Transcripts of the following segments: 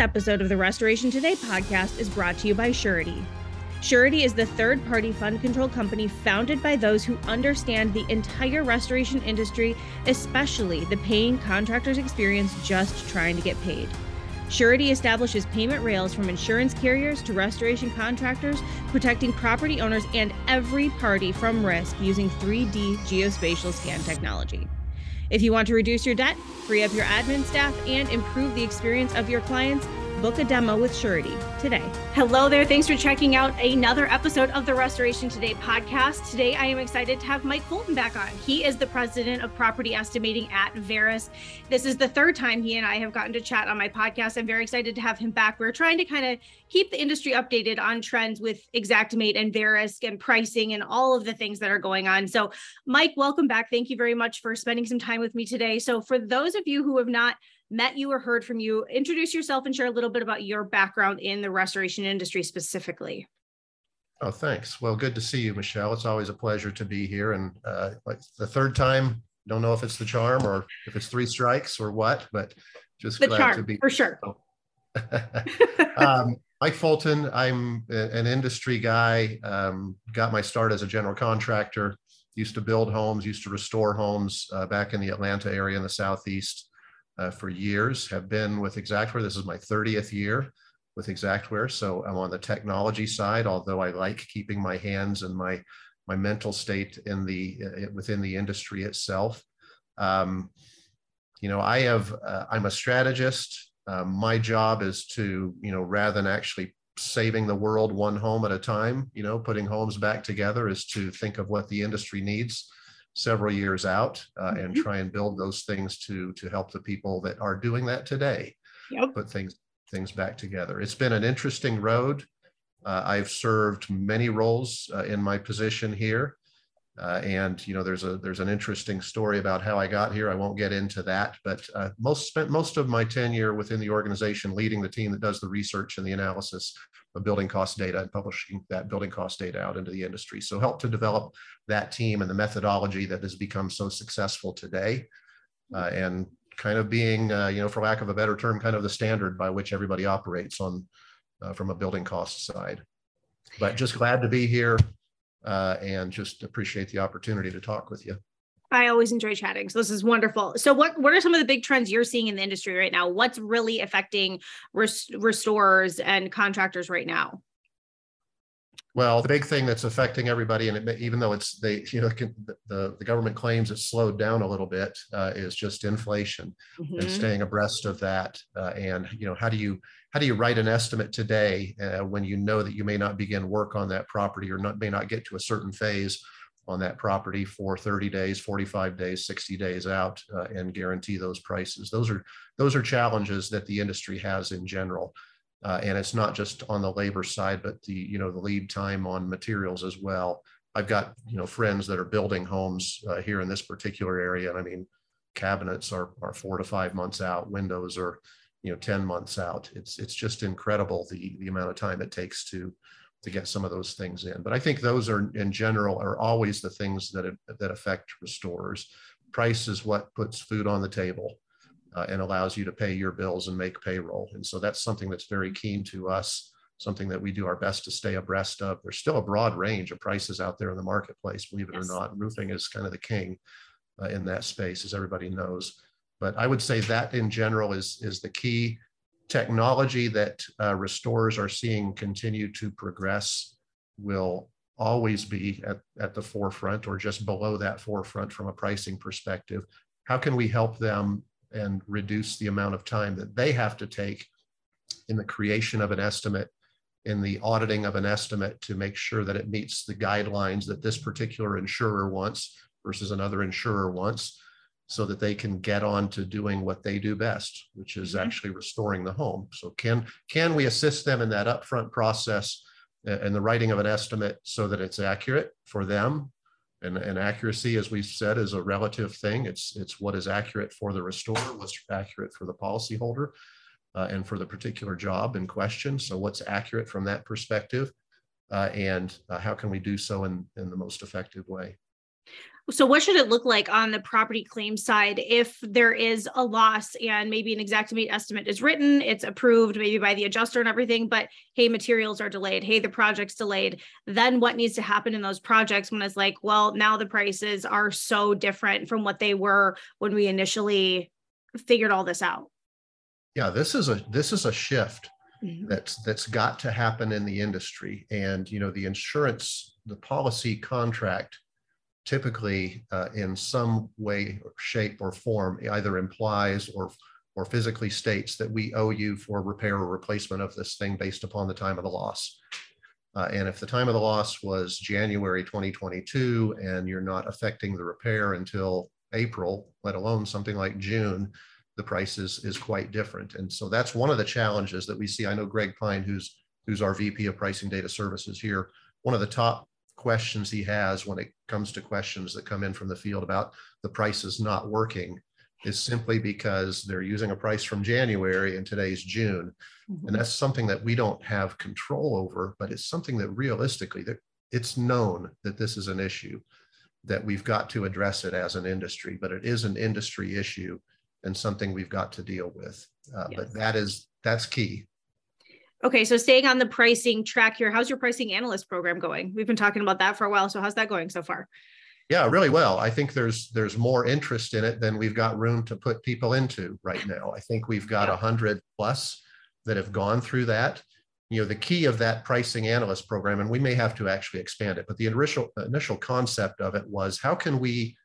Episode of the Restoration Today podcast is brought to you by Surety. Surety is the third party fund control company founded by those who understand the entire restoration industry, especially the paying contractor's experience just trying to get paid. Surety establishes payment rails from insurance carriers to restoration contractors, protecting property owners and every party from risk using 3D geospatial scan technology. If you want to reduce your debt, free up your admin staff, and improve the experience of your clients, book a demo with Surety today. Hello there. Thanks for checking out another episode of the Restoration Today podcast. Today, I am excited to have Mike Fulton back on. He is the president of property estimating at Verisk. This is the third time he and I have gotten to chat on my podcast. I'm very excited to have him back. We're trying to kind of keep the industry updated on trends with Xactimate and Verisk and pricing and all of the things that are going on. So, Mike, welcome back. Thank you very much for spending some time with me today. So, for those of you who have not met you or heard from you, introduce yourself and share a little bit about your background in the restoration industry specifically. Oh, thanks. Well, good to see you, Michelle. It's always a pleasure to be here. And uh, like the third time, don't know if it's the charm or if it's three strikes or what, but just the glad charm, to be for sure. um, Mike Fulton, I'm an industry guy. Um, got my start as a general contractor. Used to build homes, used to restore homes uh, back in the Atlanta area in the southeast uh, for years, have been with Xactware. This is my 30th year with Xactware. So I'm on the technology side, although I like keeping my hands and my, my mental state in the, uh, within the industry itself. Um, you know, I have, uh, I'm a strategist. Uh, my job is to, you know, rather than actually saving the world one home at a time, you know, putting homes back together is to think of what the industry needs several years out uh, and mm-hmm. try and build those things to to help the people that are doing that today yep. put things things back together it's been an interesting road uh, i've served many roles uh, in my position here uh, and you know there's a there's an interesting story about how i got here i won't get into that but uh, most spent most of my tenure within the organization leading the team that does the research and the analysis building cost data and publishing that building cost data out into the industry. So help to develop that team and the methodology that has become so successful today. Uh, and kind of being, uh, you know, for lack of a better term, kind of the standard by which everybody operates on uh, from a building cost side. But just glad to be here uh, and just appreciate the opportunity to talk with you. I always enjoy chatting. So this is wonderful. So what what are some of the big trends you're seeing in the industry right now? What's really affecting res- restorers and contractors right now? Well, the big thing that's affecting everybody, and it, even though it's they, you know, the the government claims it's slowed down a little bit, uh, is just inflation mm-hmm. and staying abreast of that. Uh, and you know, how do you how do you write an estimate today uh, when you know that you may not begin work on that property or not may not get to a certain phase on that property for 30 days, 45 days, 60 days out uh, and guarantee those prices. Those are those are challenges that the industry has in general. Uh, and it's not just on the labor side, but the you know the lead time on materials as well. I've got you know friends that are building homes uh, here in this particular area, and I mean cabinets are are four to five months out, windows are you know 10 months out. It's it's just incredible the the amount of time it takes to to get some of those things in. But I think those are in general are always the things that that affect restorers. Price is what puts food on the table uh, and allows you to pay your bills and make payroll. And so that's something that's very keen to us. Something that we do our best to stay abreast of. There's still a broad range of prices out there in the marketplace, believe it yes. or not. Roofing is kind of the king uh, in that space, as everybody knows. But I would say that in general is is the key technology that uh, restorers are seeing continue to progress will always be at, at the forefront or just below that forefront from a pricing perspective. How can we help them and reduce the amount of time that they have to take in the creation of an estimate, in the auditing of an estimate to make sure that it meets the guidelines that this particular insurer wants versus another insurer wants? So that they can get on to doing what they do best, which is mm-hmm. actually restoring the home. So can can we assist them in that upfront process and the writing of an estimate so that it's accurate for them? And, and accuracy, as we've said, is a relative thing. It's it's what is accurate for the restorer, what's accurate for the policyholder, uh, and for the particular job in question. So what's accurate from that perspective, uh, and uh, how can we do so in in the most effective way? So what should it look like on the property claim side if there is a loss and maybe an Xactimate estimate is written it's approved maybe by the adjuster and everything but hey materials are delayed hey the project's delayed. Then what needs to happen in those projects when it's like well now the prices are so different from what they were when we initially figured all this out? Yeah this is a this is a shift mm-hmm. that's that's got to happen in the industry. And you know the insurance the policy contract typically uh, in some way, shape, or form either implies or or physically states that we owe you for repair or replacement of this thing based upon the time of the loss. Uh, and if the time of the loss was January 2022 and you're not affecting the repair until April, let alone something like June, the price is, is quite different. And so that's one of the challenges that we see. I know Greg Pine, who's who's our VP of Pricing Data Services here, one of the top questions he has when it comes to questions that come in from the field about the prices not working is simply because they're using a price from January and today's June. Mm-hmm. And that's something that we don't have control over, but it's something that realistically that it's known that this is an issue that we've got to address it as an industry, but it is an industry issue and something we've got to deal with. Uh, yes. But that is that's key. Okay, so staying on the pricing track here, how's your pricing analyst program going? We've been talking about that for a while. So how's that going so far? Yeah, really well. I think there's there's more interest in it than we've got room to put people into right now. I think we've got a yeah. hundred plus that have gone through that. You know, the key of that pricing analyst program, and we may have to actually expand it, but the initial initial concept of it was how can we,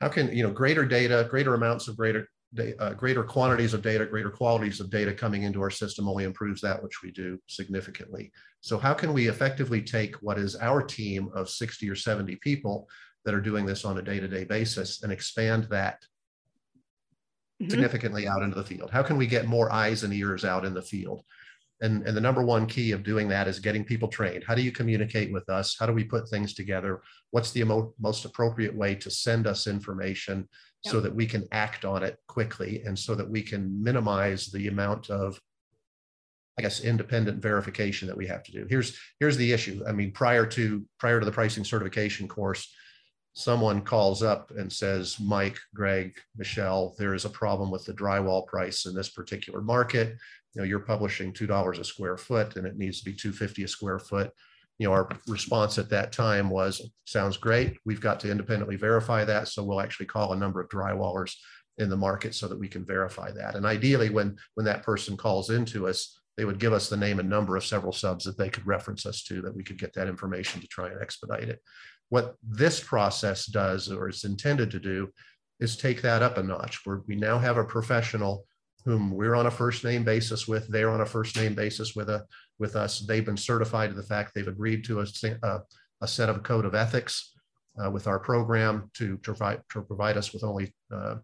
how can you know greater data, greater amounts of greater uh, greater quantities of data, greater qualities of data coming into our system only improves that which we do significantly. So how can we effectively take what is our team of 60 or 70 people that are doing this on a day-to-day basis and expand that mm-hmm. significantly out into the field? How can we get more eyes and ears out in the field? And, and the number one key of doing that is getting people trained. How do you communicate with us? How do we put things together? What's the mo- most appropriate way to send us information yep. so that we can act on it quickly and so that we can minimize the amount of I guess independent verification that we have to do. Here's here's the issue. I mean, prior to prior to the pricing certification course, someone calls up and says, Mike, Greg, Michelle, there is a problem with the drywall price in this particular market you know, you're publishing $2 a square foot and it needs to be 250 a square foot. You know, our response at that time was, sounds great. We've got to independently verify that. So we'll actually call a number of drywallers in the market so that we can verify that. And ideally, when, when that person calls into us, they would give us the name and number of several subs that they could reference us to that we could get that information to try and expedite it. What this process does or is intended to do is take that up a notch where we now have a professional whom we're on a first name basis with. They're on a first name basis with a with us. They've been certified to the fact they've agreed to a, a, a set of code of ethics uh, with our program to, to provide to provide us with only uh,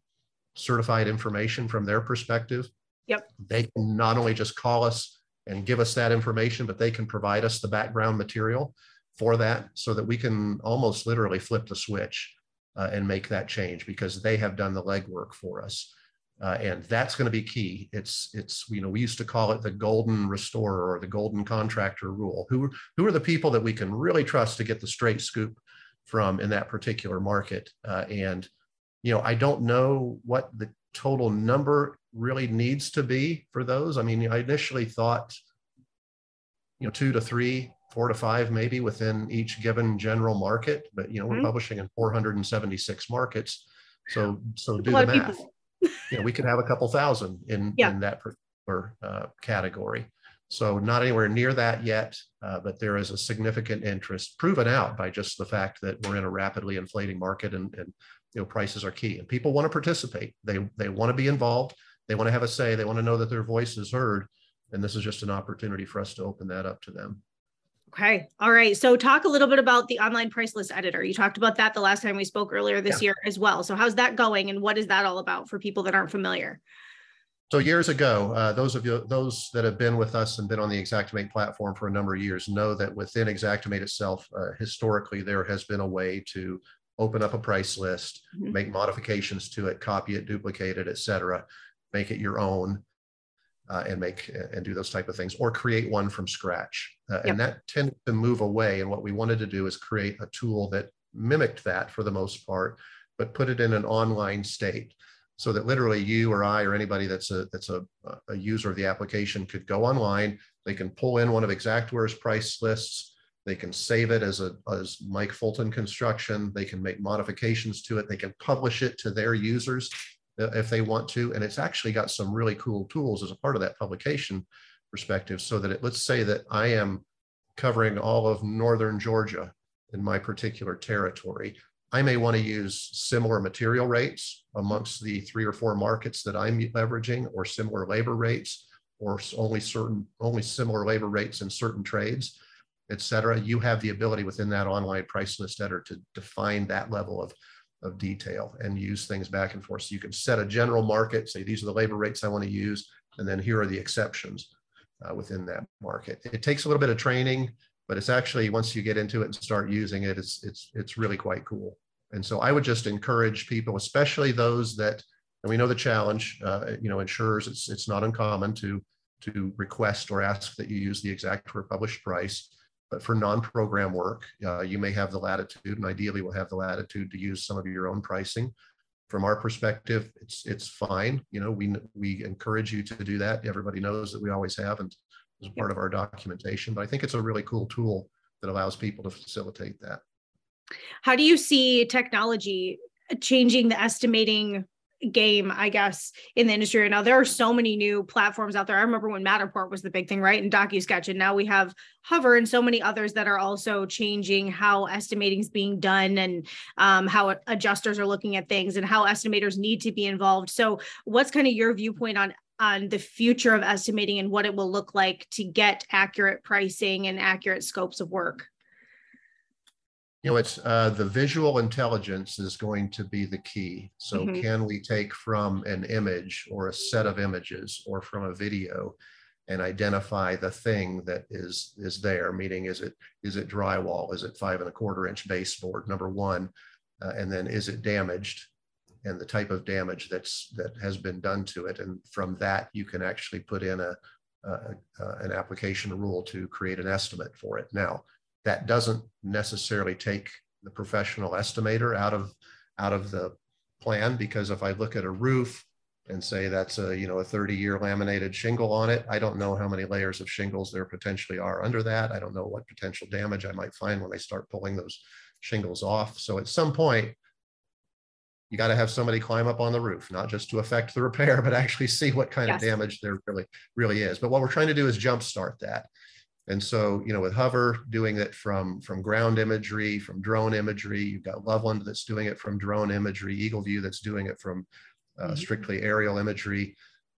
certified information from their perspective. Yep. They can not only just call us and give us that information, but they can provide us the background material for that so that we can almost literally flip the switch uh, and make that change because they have done the legwork for us. Uh, and that's going to be key. It's it's you know we used to call it the golden restorer or the golden contractor rule. Who who are the people that we can really trust to get the straight scoop from in that particular market? Uh, and you know I don't know what the total number really needs to be for those. I mean I initially thought you know two to three, four to five maybe within each given general market, but you know mm-hmm. we're publishing in 476 markets. So so do the math. People you know, we could have a couple thousand in, yeah. in that particular uh, category. So not anywhere near that yet, uh, but there is a significant interest proven out by just the fact that we're in a rapidly inflating market and, and you know prices are key and people want to participate. They they want to be involved. They want to have a say. They want to know that their voice is heard. And this is just an opportunity for us to open that up to them. Okay. All right. So talk a little bit about the online price list editor. You talked about that the last time we spoke earlier this yeah. year as well. So how's that going and what is that all about for people that aren't familiar? So years ago, uh, those of you, those that have been with us and been on the Xactimate platform for a number of years know that within Xactimate itself, uh, historically, there has been a way to open up a price list, mm-hmm. make modifications to it, copy it, duplicate it, et cetera, make it your own uh, and make and do those type of things or create one from scratch uh, yep. and that tended to move away and what we wanted to do is create a tool that mimicked that for the most part, but put it in an online state so that literally you or I or anybody that's a that's a, a user of the application could go online. They can pull in one of Xactware's price lists. They can save it as a as Mike Fulton construction. They can make modifications to it. They can publish it to their users Uh, if they want to. And it's actually got some really cool tools as a part of that publication perspective. So that it, let's say that I am covering all of northern Georgia in my particular territory. I may want to use similar material rates amongst the three or four markets that I'm leveraging or similar labor rates or only certain only similar labor rates in certain trades, et cetera. You have the ability within that online price list editor to define that level of, of detail and use things back and forth. So you can set a general market, say these are the labor rates I want to use, and then here are the exceptions uh, within that market. It takes a little bit of training, but it's actually once you get into it and start using it, it's it's it's really quite cool. And so I would just encourage people, especially those that, and we know the challenge, uh, you know, insurers, it's, it's not uncommon to, to request or ask that you use the Xactware published price. But for non-program work, uh, you may have the latitude and ideally we'll have the latitude to use some of your own pricing. From our perspective, it's it's fine. You know, we we encourage you to do that. Everybody knows that we always have and as part of our documentation. But I think it's a really cool tool that allows people to facilitate that. How do you see technology changing the estimating game, I guess, in the industry right now. There are so many new platforms out there. I remember when Matterport was the big thing, right? And DocuSketch. And now we have Hover and so many others that are also changing how estimating is being done and um, how adjusters are looking at things and how estimators need to be involved. So what's kind of your viewpoint on on the future of estimating and what it will look like to get accurate pricing and accurate scopes of work? You know, it's uh, the visual intelligence is going to be the key. So, mm-hmm. can we take from an image or a set of images or from a video and identify the thing that is is there? Meaning, is it is it drywall? Is it five and a quarter inch baseboard? Number one, uh, and then is it damaged? And the type of damage that's that has been done to it, and from that you can actually put in a, a an application rule to create an estimate for it. Now, that doesn't necessarily take the professional estimator out of out of the plan because if I look at a roof and say that's a you know a 30 year laminated shingle on it, I don't know how many layers of shingles there potentially are under that. I don't know what potential damage I might find when I start pulling those shingles off. So at some point, you got to have somebody climb up on the roof, not just to affect the repair, but actually see what kind yes. of damage there really really is. But what we're trying to do is jumpstart that. And so, you know, with Hover doing it from, from ground imagery, from drone imagery, you've got Loveland that's doing it from drone imagery, EagleView that's doing it from uh, mm-hmm. strictly aerial imagery.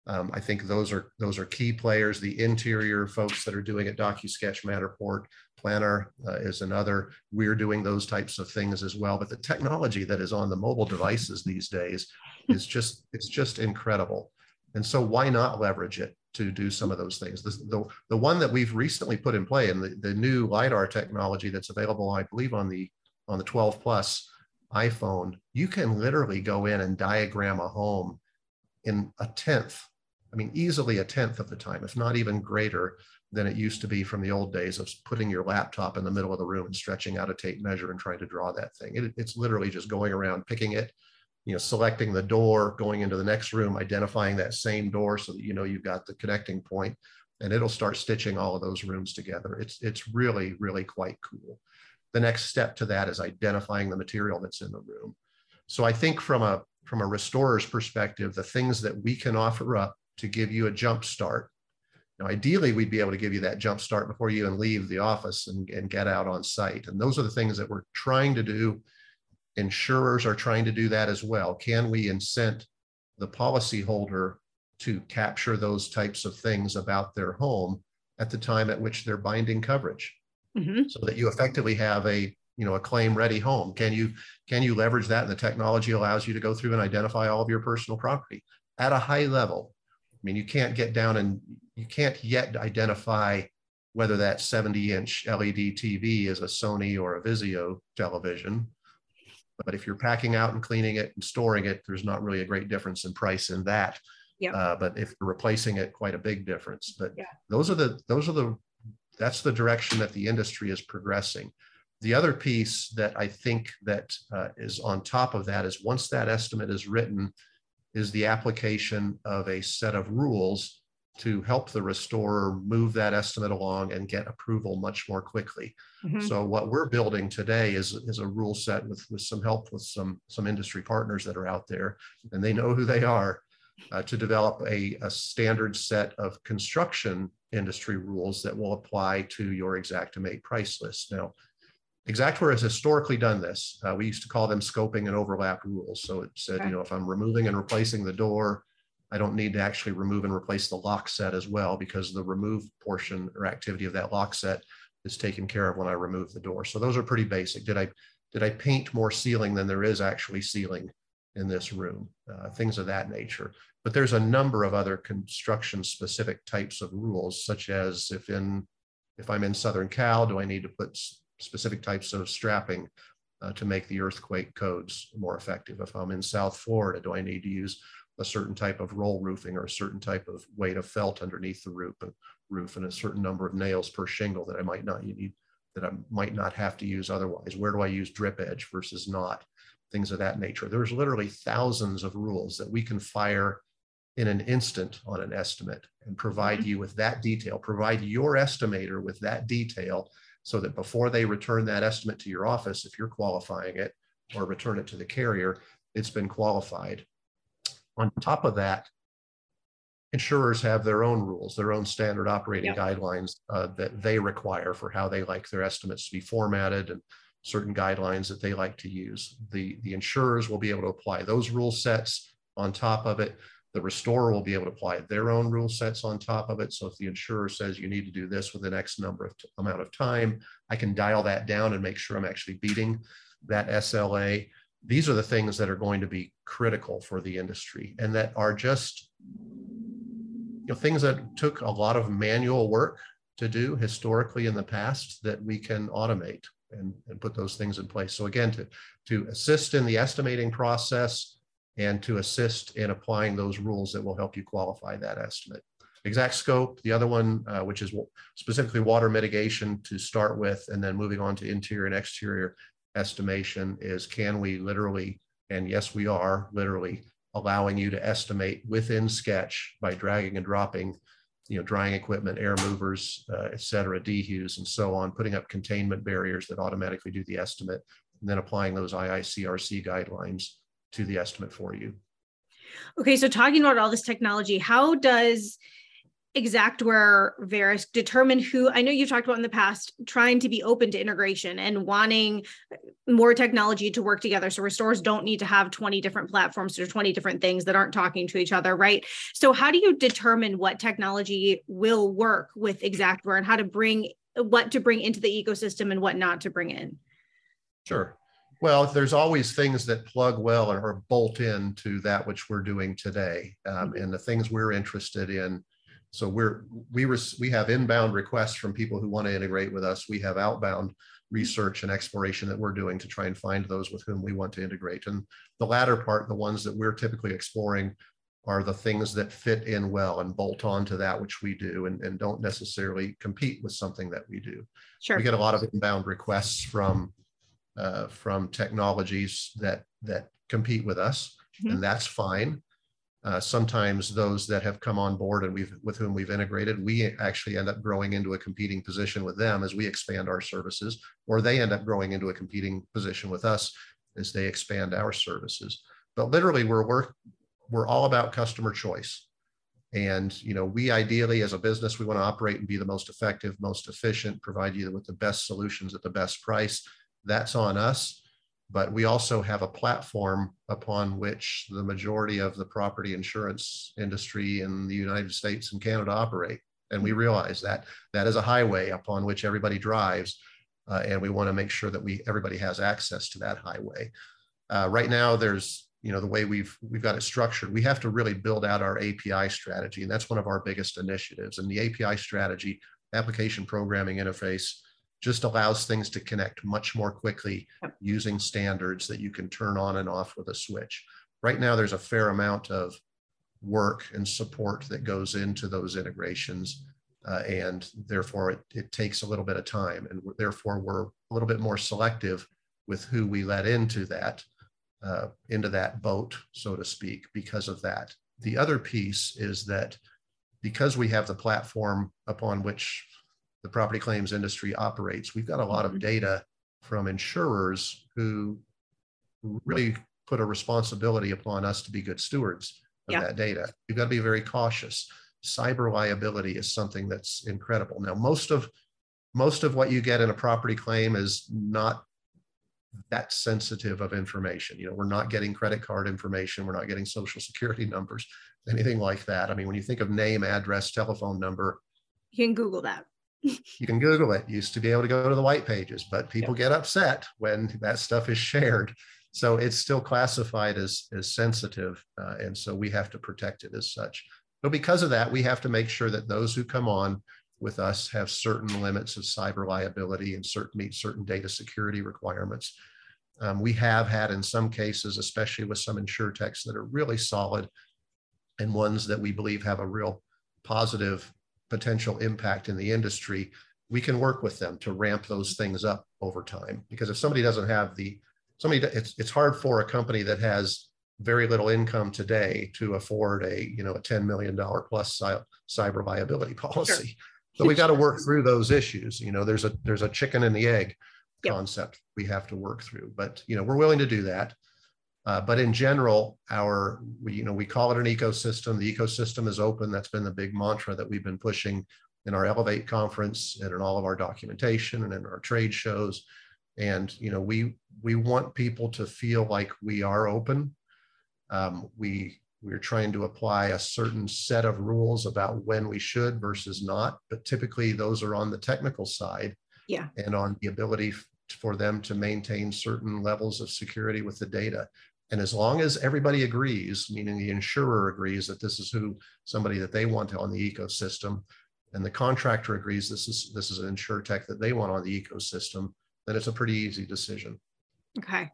Um, I think those are those are key players. The interior folks that are doing it, DocuSketch, Matterport, Plnar uh, is another. We're doing those types of things as well. But the technology that is on the mobile devices these days is just it's just incredible. And so why not leverage it? to do some of those things. The, the, the one that we've recently put in play and the, the new LiDAR technology that's available, I believe on the, on the 12 plus iPhone, you can literally go in and diagram a home in a tenth, I mean, easily a tenth of the time, if not even greater than it used to be from the old days of putting your laptop in the middle of the room and stretching out a tape measure and trying to draw that thing. It, it's literally just going around, picking it, you know, selecting the door, going into the next room, identifying that same door so that you know you've got the connecting point, and it'll start stitching all of those rooms together. It's it's really really quite cool. The next step to that is identifying the material that's in the room. So I think from a from a restorer's perspective, the things that we can offer up to give you a jump start. Now, ideally, we'd be able to give you that jump start before you even leave the office and, and get out on site. And those are the things that we're trying to do Insurers are trying to do that as well. Can we incent the policyholder to capture those types of things about their home at the time at which they're binding coverage? Mm-hmm. so that you effectively have a you know a claim ready home. Can you can you leverage that? And the technology allows you to go through and identify all of your personal property at a high level. I mean you can't get down and you can't yet identify whether that 70 inch led tv is a sony or a vizio television but if you're packing out and cleaning it and storing it, there's not really a great difference in price in that. Yeah. Uh, but if you're replacing it, quite a big difference. But yeah. those are the those are the that's the direction that the industry is progressing. The other piece that I think that uh, is on top of that is once that estimate is written, is the application of a set of rules to help the restorer move that estimate along and get approval much more quickly. Mm-hmm. So what we're building today is, is a rule set with, with some help with some, some industry partners that are out there, and they know who they are, uh, to develop a, a standard set of construction industry rules that will apply to your Xactimate price list. Now, Xactware has historically done this. Uh, we used to call them scoping and overlap rules. So it said, okay. you know, if I'm removing and replacing the door, I don't need to actually remove and replace the lock set as well because the remove portion or activity of that lock set is taken care of when I remove the door. So those are pretty basic. Did I did I paint more ceiling than there is actually ceiling in this room? Uh, things of that nature. But there's a number of other construction specific types of rules, such as if in if I'm in Southern Cal, do I need to put specific types of strapping uh, to make the earthquake codes more effective? If I'm in South Florida, do I need to use a certain type of roll roofing or a certain type of weight of felt underneath the roof, and, roof and a certain number of nails per shingle that I might not need that I might not have to use otherwise. Where do I use drip edge versus not? Things of that nature. There's literally thousands of rules that we can fire in an instant on an estimate and provide mm-hmm. you with that detail, provide your estimator with that detail so that before they return that estimate to your office, if you're qualifying it or return it to the carrier, it's been qualified. On top of that, insurers have their own rules, their own standard operating yep. guidelines uh, that they require for how they like their estimates to be formatted and certain guidelines that they like to use. The, the insurers will be able to apply those rule sets on top of it. The restorer will be able to apply their own rule sets on top of it. So if the insurer says you need to do this within X number of t- amount of time, I can dial that down and make sure I'm actually beating that SLA. These are the things that are going to be critical for the industry and that are just you know, things that took a lot of manual work to do historically in the past that we can automate and, and put those things in place. So again, to, to assist in the estimating process, and to assist in applying those rules that will help you qualify that estimate. Exact scope, the other one, uh, which is specifically water mitigation to start with, and then moving on to interior and exterior estimation is can we literally, and yes, we are literally allowing you to estimate within sketch by dragging and dropping you know, drying equipment, air movers, uh, et cetera, dehues and so on, putting up containment barriers that automatically do the estimate, and then applying those IICRC guidelines to the estimate for you. Okay, so talking about all this technology, how does Xactware Verisk determined who I know you've talked about in the past trying to be open to integration and wanting more technology to work together so restorers don't need to have 20 different platforms or 20 different things that aren't talking to each other right so how do you determine what technology will work with Xactware and how to bring what to bring into the ecosystem and what not to bring in sure well, there's always things that plug well or bolt into that which we're doing today, um, mm-hmm. and the things we're interested in. So we're we we have inbound requests from people who want to integrate with us. We have outbound research and exploration that we're doing to try and find those with whom we want to integrate. And the latter part, the ones that we're typically exploring, are the things that fit in well and bolt on to that which we do and, and don't necessarily compete with something that we do. Sure. We get a lot of inbound requests from uh, from technologies that that compete with us, mm-hmm. and that's fine. Uh, sometimes those that have come on board and we've with whom we've integrated, we actually end up growing into a competing position with them as we expand our services, or they end up growing into a competing position with us as they expand our services. But literally, we're work we're all about customer choice. And you know, we ideally, as a business, we want to operate and be the most effective, most efficient, provide you with the best solutions at the best price that's on us. But we also have a platform upon which the majority of the property insurance industry in the United States and Canada operate. And we realize that that is a highway upon which everybody drives. Uh, and we want to make sure that we everybody has access to that highway. Uh, right now, there's you know the way we've we've got it structured. We have to really build out our API strategy, and that's one of our biggest initiatives. And the API strategy, application programming interface, just allows things to connect much more quickly using standards that you can turn on and off with a switch. Right now, there's a fair amount of work and support that goes into those integrations. uh, and therefore it, it takes a little bit of time, and therefore we're a little bit more selective with who we let into that uh, into that boat, so to speak, because of that. The other piece is that because we have the platform upon which the property claims industry operates, we've got a lot of mm-hmm. data from insurers who really put a responsibility upon us to be good stewards of yeah. that data. You've got to be very cautious. Cyber liability is something that's incredible. Now, most of most of what you get in a property claim is not that sensitive of information. You know, we're not getting credit card information, we're not getting social security numbers, anything like that. I mean, when you think of name, address, telephone number, you can Google that. You can Google it. You used to be able to go to the white pages, but people yeah. get upset when that stuff is shared. So it's still classified as, as sensitive. Uh, and so we have to protect it as such. But because of that, we have to make sure that those who come on with us have certain limits of cyber liability and certain meet certain data security requirements. Um, we have had in some cases, especially with some insurtechs that are really solid and ones that we believe have a real positive potential impact in the industry, we can work with them to ramp those things up over time. Because if somebody doesn't have the somebody, it's it's hard for a company that has very little income today to afford a you know a ten million dollar plus cyber liability policy. Sure. So we got to work through those issues. You know, there's a there's a chicken and the egg yep. concept we have to work through. But you know, we're willing to do that. Uh, but in general, our we, you know we call it an ecosystem. The ecosystem is open. That's been the big mantra that we've been pushing in our Elevate conference and in all of our documentation and in our trade shows. And you know we we want people to feel like we are open. Um, we we're trying to apply a certain set of rules about when we should versus not, but typically those are on the technical side. Yeah. And on the ability for them to maintain certain levels of security with the data. And as long as everybody agrees, meaning the insurer agrees that this is who somebody that they want on the ecosystem, and the contractor agrees this is this is an insurtech that they want on the ecosystem, then it's a pretty easy decision. Okay.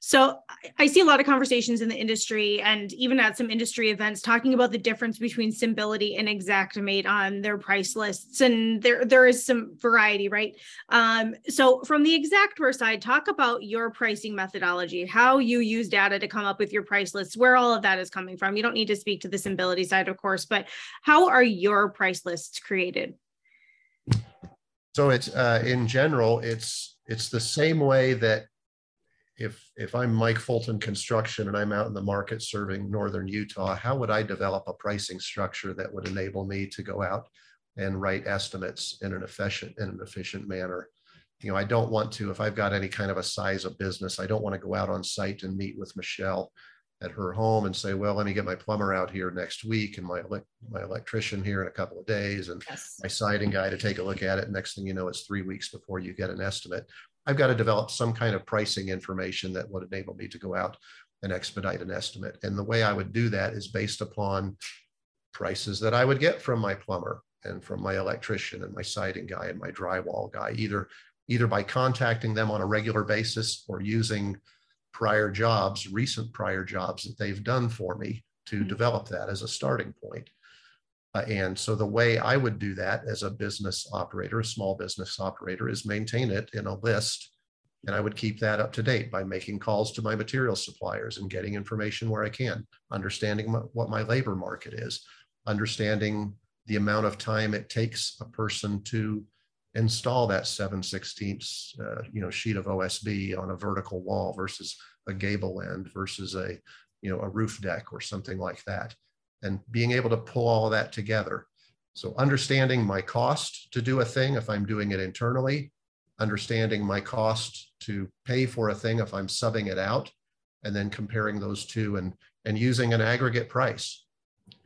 So I see a lot of conversations in the industry and even at some industry events talking about the difference between Symbility and Xactimate on their price lists. And there, there is some variety, right? Um, so from the Xactware side, talk about your pricing methodology, how you use data to come up with your price lists, where all of that is coming from. You don't need to speak to the Symbility side, of course, but how are your price lists created? So it's uh, in general, it's it's the same way that if if I'm Mike Fulton Construction and I'm out in the market serving northern Utah, how would I develop a pricing structure that would enable me to go out and write estimates in an efficient in an efficient manner? You know, I don't want to if I've got any kind of a size of business, I don't want to go out on site and meet with Michelle at her home and say, well, let me get my plumber out here next week and my my electrician here in a couple of days and yes. my siding guy to take a look at it. Next thing you know, it's three weeks before you get an estimate. I've got to develop some kind of pricing information that would enable me to go out and expedite an estimate. And the way I would do that is based upon prices that I would get from my plumber and from my electrician and my siding guy and my drywall guy, either either by contacting them on a regular basis or using prior jobs, recent prior jobs that they've done for me to mm-hmm. develop that as a starting point. Uh, and so the way I would do that as a business operator, a small business operator, is maintain it in a list. And I would keep that up to date by making calls to my material suppliers and getting information where I can, understanding my, what my labor market is, understanding the amount of time it takes a person to install that 7 16ths uh, you know sheet of OSB on a vertical wall versus a gable end versus a you know a roof deck or something like that and being able to pull all of that together. So understanding my cost to do a thing if I'm doing it internally, understanding my cost to pay for a thing if I'm subbing it out, and then comparing those two and, and using an aggregate price.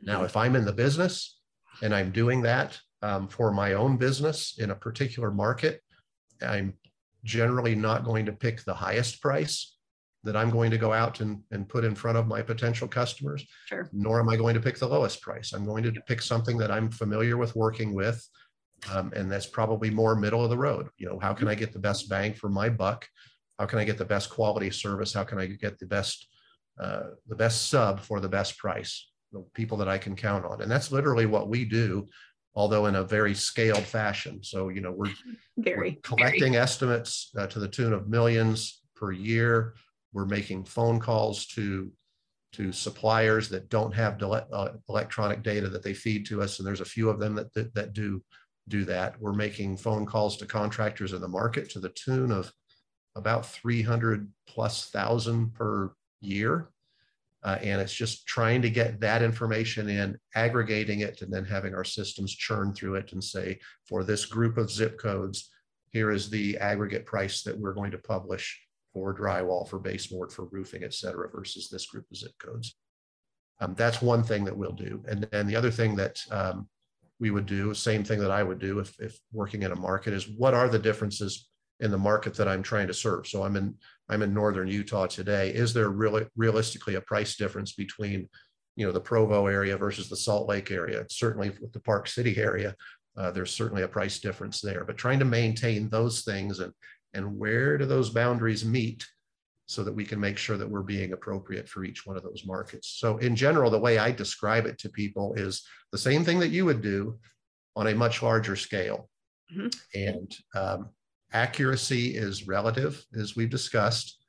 Now, if I'm in the business and I'm doing that um, for my own business in a particular market, I'm generally not going to pick the highest price that I'm going to go out and, and put in front of my potential customers, sure. nor am I going to pick the lowest price. I'm going to pick something that I'm familiar with working with. Um, and that's probably more middle of the road. You know, how can I get the best bang for my buck? How can I get the best quality service? How can I get the best uh, the best sub for the best price? The people that I can count on, and that's literally what we do although in a very scaled fashion. So, you know, we're, very we're collecting very. estimates uh, to the tune of millions per year. We're making phone calls to to suppliers that don't have uh, electronic data that they feed to us, and there's a few of them that, that, that do do that. We're making phone calls to contractors in the market to the tune of about 300 plus thousand per year. Uh, and it's just trying to get that information in, aggregating it, and then having our systems churn through it and say, for this group of zip codes, here is the aggregate price that we're going to publish for drywall, for baseboard, for roofing, et cetera, versus this group of zip codes. Um, that's one thing that we'll do. And then the other thing that um, we would do, same thing that I would do if, if working in a market is what are the differences in the market that I'm trying to serve. So I'm in I'm in northern Utah today. Is there really realistically a price difference between you know the Provo area versus the Salt Lake area? Certainly with the Park City area, uh, there's certainly a price difference there. But trying to maintain those things and and where do those boundaries meet so that we can make sure that we're being appropriate for each one of those markets. So in general, the way I describe it to people is the same thing that you would do on a much larger scale. Mm-hmm. And um, accuracy is relative, as we've discussed.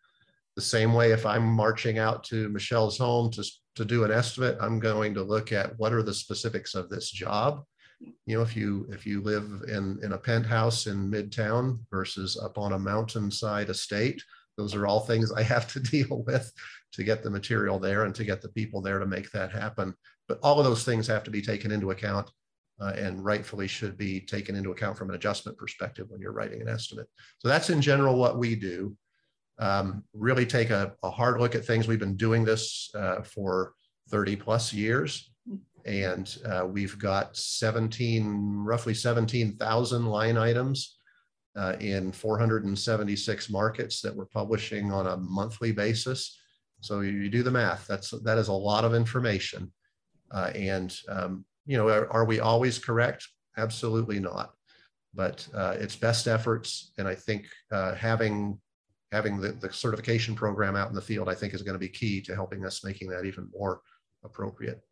The same way, if I'm marching out to Michelle's home to, to do an estimate, I'm going to look at what are the specifics of this job. You know, if you if you live in in a penthouse in Midtown versus up on a mountainside estate, those are all things I have to deal with to get the material there and to get the people there to make that happen. But all of those things have to be taken into account uh, and rightfully should be taken into account from an adjustment perspective when you're writing an estimate. So that's in general what we do. Um, really take a, a, hard look at things. We've been doing this uh, for 30 plus years, and uh, we've got 17, roughly 17,000 line items uh, in 476 markets that we're publishing on a monthly basis. So you do the math. That's that is a lot of information, uh, and um, you know, are, are we always correct? Absolutely not. But uh, it's best efforts, and I think uh, having having the, the certification program out in the field, I think, is going to be key to helping us making that even more appropriate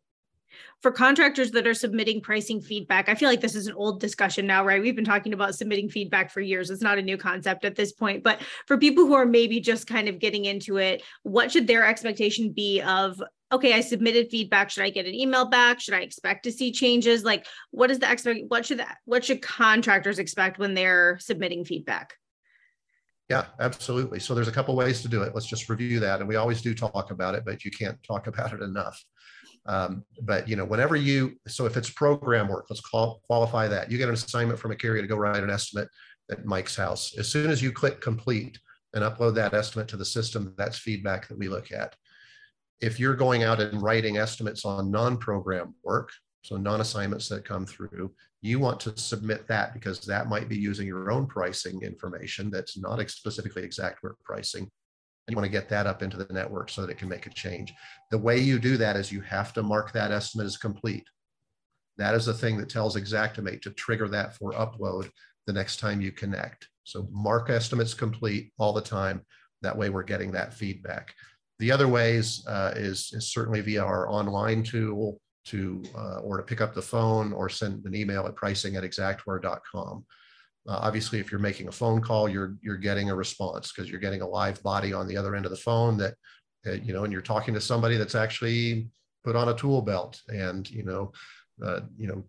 for contractors that are submitting pricing feedback i feel like this is an old discussion now right we've been talking about submitting feedback for years it's not a new concept at this point but for people who are maybe just kind of getting into it what should their expectation be of okay, I submitted feedback. Should I get an email back? Should I expect to see changes? Like, what is the expect? What should that? What should contractors expect when they're submitting feedback? Yeah, absolutely. So there's a couple ways to do it. Let's just review that, and we always do talk about it, but you can't talk about it enough. Um, but you know, whenever you so if it's program work, let's call, qualify that. You get an assignment from a carrier to go write an estimate at Mike's house. As soon as you click complete and upload that estimate to the system, that's feedback that we look at if you're going out and writing estimates on non-program work, so non-assignments that come through, you want to submit that because that might be using your own pricing information that's not specifically Xactware pricing. And you want to get that up into the network so that it can make a change. The way you do that is you have to mark that estimate as complete. That is the thing that tells Xactimate to trigger that for upload the next time you connect. So mark estimates complete all the time. That way we're getting that feedback. The other ways uh, is, is certainly via our online tool to uh, or to pick up the phone or send an email at pricing at xactware.com. Uh, obviously, if you're making a phone call, you're you're getting a response because you're getting a live body on the other end of the phone that, you know, and you're talking to somebody that's actually put on a tool belt and you know, uh, you know,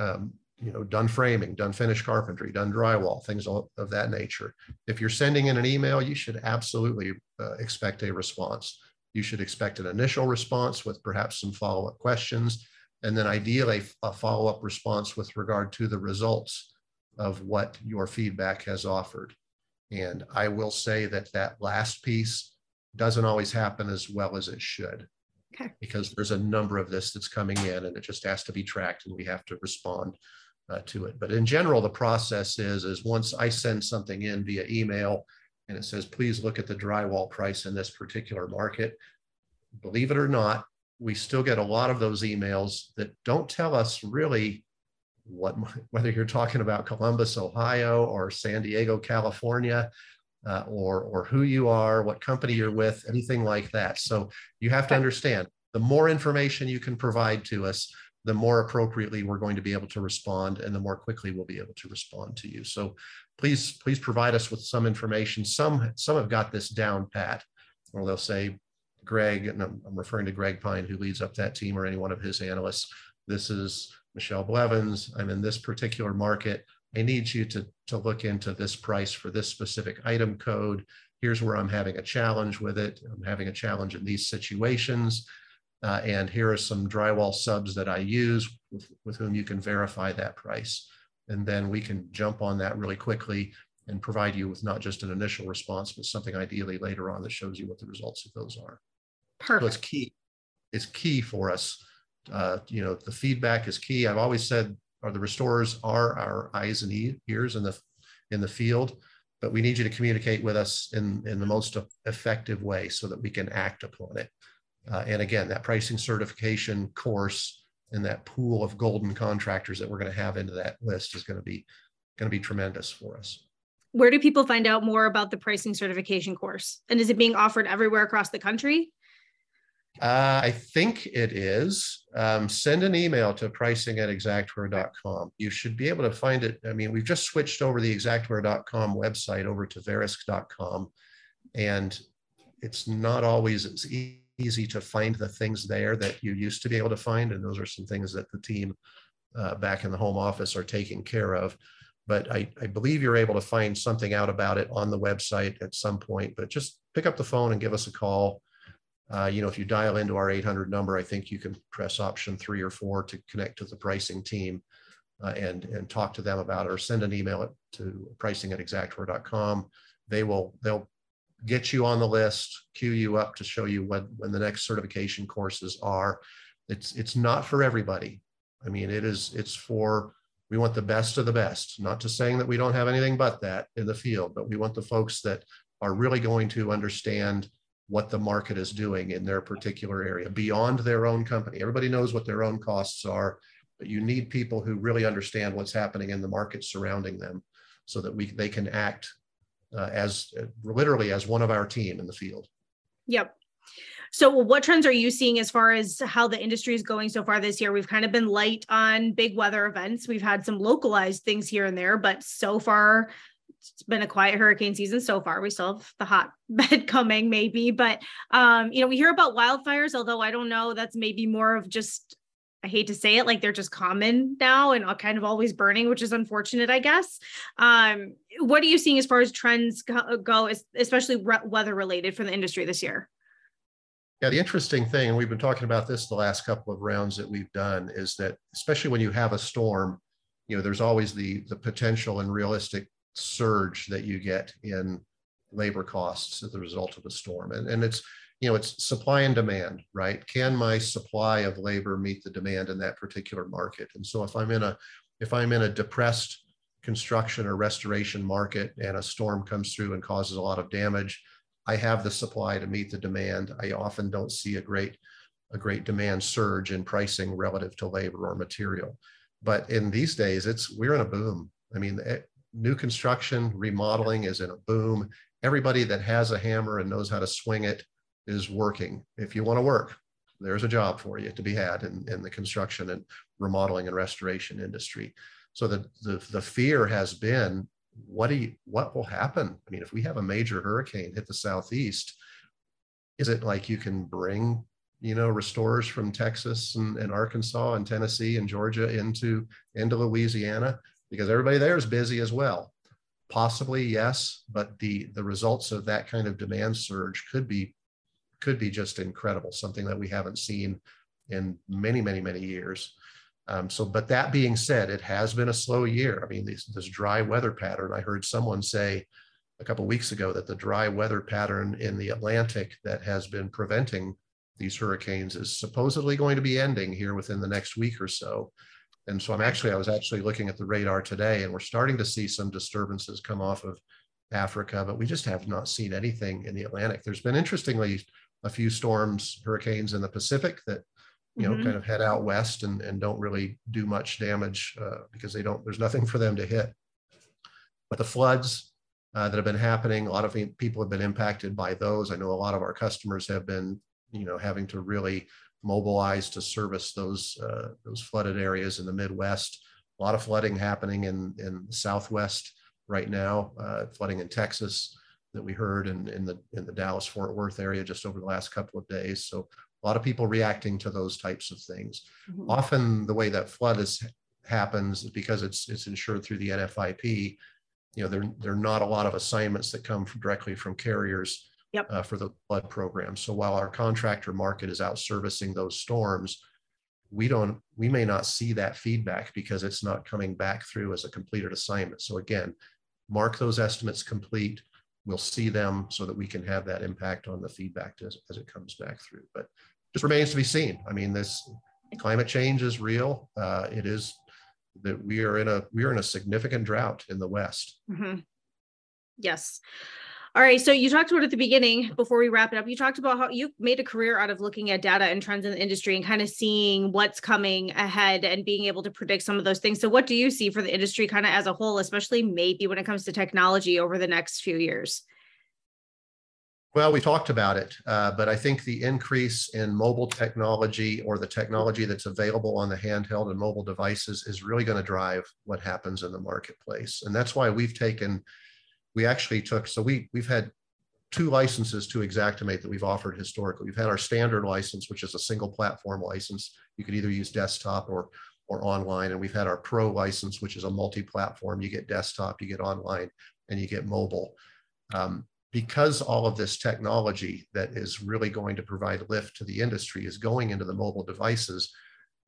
um, you know, done framing, done finished carpentry, done drywall, things of that nature. If you're sending in an email, you should absolutely uh, expect a response. You should expect an initial response with perhaps some follow-up questions, and then ideally a follow-up response with regard to the results of what your feedback has offered. And I will say that that last piece doesn't always happen as well as it should. Okay. Because there's a number of this that's coming in and it just has to be tracked and we have to respond uh, to it. But in general, the process is, is once I send something in via email and it says, please look at the drywall price in this particular market, believe it or not, we still get a lot of those emails that don't tell us really what, whether you're talking about Columbus, Ohio or San Diego, California, uh, or, or who you are, what company you're with, anything like that. So you have to understand the more information you can provide to us, the more appropriately we're going to be able to respond and the more quickly we'll be able to respond to you. So please, please provide us with some information. Some, some have got this down pat, or they'll say, Greg, and I'm, I'm referring to Greg Pine, who leads up that team or any one of his analysts. This is Michelle Blevins. I'm in this particular market. I need you to, to look into this price for this specific item code. Here's where I'm having a challenge with it. I'm having a challenge in these situations. Uh, and here are some drywall subs that I use with, with whom you can verify that price. And then we can jump on that really quickly and provide you with not just an initial response, but something ideally later on that shows you what the results of those are. Perfect. So it's key. It's key for us. Uh, you know, the feedback is key. I've always said, are the restorers are our eyes and ears in the in the field, but we need you to communicate with us in in the most effective way so that we can act upon it. Uh, and again, that pricing certification course and that pool of golden contractors that we're going to have into that list is going to be going to be tremendous for us. Where do people find out more about the pricing certification course? And is it being offered everywhere across the country? Uh, I think it is. Um, send an email to pricing at xactware.com. You should be able to find it. I mean, we've just switched over the xactware.com website over to verisk.com, and it's not always as easy to find the things there that you used to be able to find. And those are some things that the team uh, back in the home office are taking care of. But I, I believe you're able to find something out about it on the website at some point. But just pick up the phone and give us a call uh, you know, if you dial into our 800 number, I think you can press option three or four to connect to the pricing team uh, and, and talk to them about it or send an email to pricing at xactware.com. They will, they'll get you on the list, queue you up to show you when, when the next certification courses are. It's, it's not for everybody. I mean, it is, it's for, we want the best of the best, not to saying that we don't have anything but that in the field, but we want the folks that are really going to understand what the market is doing in their particular area beyond their own company. Everybody knows what their own costs are, but you need people who really understand what's happening in the market surrounding them so that we they can act uh, as uh, literally as one of our team in the field. Yep. So, what trends are you seeing as far as how the industry is going so far this year? We've kind of been light on big weather events. We've had some localized things here and there, but so far it's been a quiet hurricane season so far. We still have the hot bed coming, maybe, but um, you know, we hear about wildfires, although I don't know, that's maybe more of just I hate to say it, like they're just common now and kind of always burning, which is unfortunate, I guess. Um, what are you seeing as far as trends go, especially weather related for the industry this year? Yeah, the interesting thing, and we've been talking about this the last couple of rounds that we've done, is that especially when you have a storm, you know, there's always the the potential and realistic surge that you get in labor costs as a result of a storm. And, and it's, you know, it's supply and demand, right? Can my supply of labor meet the demand in that particular market? And so if I'm in a, if I'm in a depressed construction or restoration market and a storm comes through and causes a lot of damage, I have the supply to meet the demand. I often don't see a great, a great demand surge in pricing relative to labor or material. But in these days, it's we're in a boom. I mean, eh, new construction, remodeling is in a boom. Everybody that has a hammer and knows how to swing it is working. If you want to work, there's a job for you to be had in, in the construction and remodeling and restoration industry. So the, the, the fear has been, what do you, what will happen? I mean, if we have a major hurricane hit the Southeast, is it like you can bring you know restorers from texas and, and, arkansas and tennessee and georgia into into louisiana because everybody there is busy as well. Possibly yes, but the the results of that kind of demand surge could be could be just incredible, something that we haven't seen in many many many years. Um, so, but that being said, it has been a slow year. I mean, this, this dry weather pattern. I heard someone say a couple weeks ago that the dry weather pattern in the Atlantic that has been preventing these hurricanes is supposedly going to be ending here within the next week or so. And so I'm actually, I was actually looking at the radar today and we're starting to see some disturbances come off of Africa, but we just have not seen anything in the Atlantic. There's been interestingly a few storms, hurricanes in the Pacific that, you know, mm-hmm. kind of head out west and, and don't really do much damage uh, because they don't, there's nothing for them to hit. But the floods uh, that have been happening, a lot of people have been impacted by those. I know a lot of our customers have been, you know, having to really mobilized to service those uh, those flooded areas in the Midwest. A lot of flooding happening in in the Southwest right now, uh, flooding in Texas that we heard in, in the in the Dallas Fort Worth area just over the last couple of days. So a lot of people reacting to those types of things. Mm-hmm. Often the way that flood is happens is because it's it's insured through the NFIP. You know, there there are not a lot of assignments that come from, directly from carriers yep. uh, for the flood program. So while our contractor market is out servicing those storms, we don't we may not see that feedback because it's not coming back through as a completed assignment. So again, mark those estimates complete. We'll see them so that we can have that impact on the feedback as, as it comes back through. But just remains to be seen. I mean, this climate change is real. Uh, it is that we are in a we are in a significant drought in the West. Mm-hmm. Yes. All right. So you talked about at the beginning before we wrap it up. You talked about how you made a career out of looking at data and trends in the industry and kind of seeing what's coming ahead and being able to predict some of those things. So what do you see for the industry kind of as a whole, especially maybe when it comes to technology over the next few years? Well, we talked about it, uh, but I think the increase in mobile technology or the technology that's available on the handheld and mobile devices is really going to drive what happens in the marketplace. And that's why we've taken, we actually took, so we, we've had two licenses to Xactimate that we've offered historically. We've had our standard license, which is a single platform license. You could either use desktop or, or online. And we've had our pro license, which is a multi-platform. You get desktop, you get online, and you get mobile. Um, because all of this technology that is really going to provide lift to the industry is going into the mobile devices,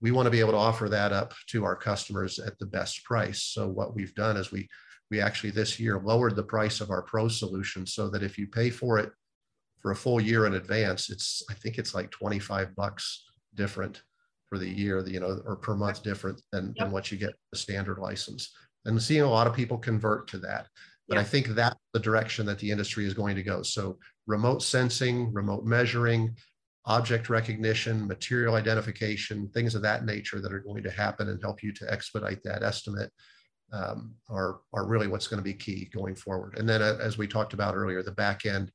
we want to be able to offer that up to our customers at the best price. So what we've done is we we actually this year lowered the price of our pro solution so that if you pay for it for a full year in advance, it's I think it's like 25 bucks different for the year, you know, or per month different than, yep. than what you get the standard license. And seeing a lot of people convert to that. But yeah. I think that's the direction that the industry is going to go. So remote sensing, remote measuring, object recognition, material identification, things of that nature that are going to happen and help you to expedite that estimate um, are, are really what's going to be key going forward. And then uh, as we talked about earlier, the back end,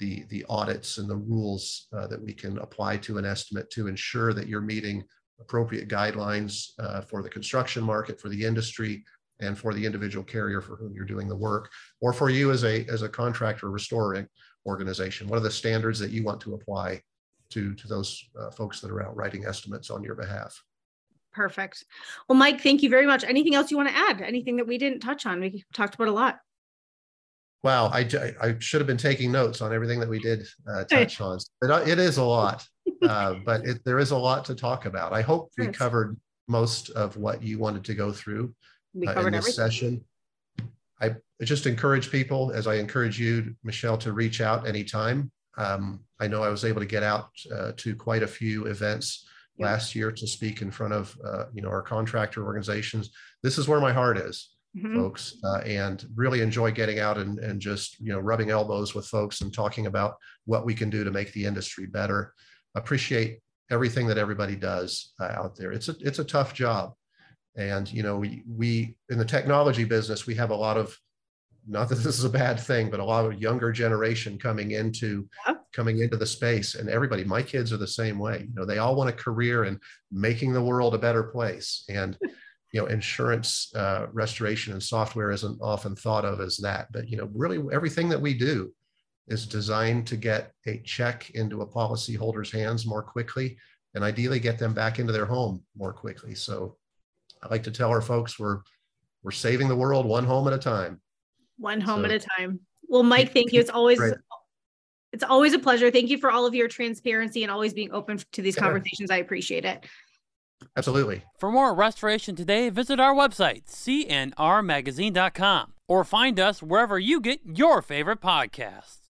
the, the audits and the rules uh, that we can apply to an estimate to ensure that you're meeting appropriate guidelines uh, for the construction market, for the industry, and for the individual carrier for whom you're doing the work, or for you as a as a contractor restoring organization. What are the standards that you want to apply to to those uh, folks that are out writing estimates on your behalf? Perfect. Well, Mike, thank you very much. Anything else you want to add? Anything that we didn't touch on? We talked about a lot. Wow, I, I should have been taking notes on everything that we did uh, touch on. It, uh, it is a lot, uh, but it, there is a lot to talk about. I hope we covered most of what you wanted to go through uh, in this everything. session. I just encourage people, as I encourage you, Michelle, to reach out anytime. Um, I know I was able to get out uh, to quite a few events yep. last year to speak in front of uh, you know our contractor organizations. This is where my heart is, mm-hmm. folks, uh, and really enjoy getting out and, and just you know rubbing elbows with folks and talking about what we can do to make the industry better. Appreciate everything that everybody does uh, out there. It's a it's a tough job. And you know, we we in the technology business, we have a lot of not that this is a bad thing, but a lot of younger generation coming into yeah. Coming into the space. And everybody, my kids are the same way. You know, they all want a career in making the world a better place. And you know, insurance uh, restoration and software isn't often thought of as that. But you know, really everything that we do is designed to get a check into a policyholder's hands more quickly and ideally get them back into their home more quickly. So I like to tell our folks we're we're saving the world one home at a time. One home so, at a time. Well, Mike, thank you. It's always right. It's always a pleasure. Thank you for all of your transparency and always being open to these yeah. conversations. I appreciate it. Absolutely. For more restoration today, visit our website, cnrmagazine.com, or find us wherever you get your favorite podcasts.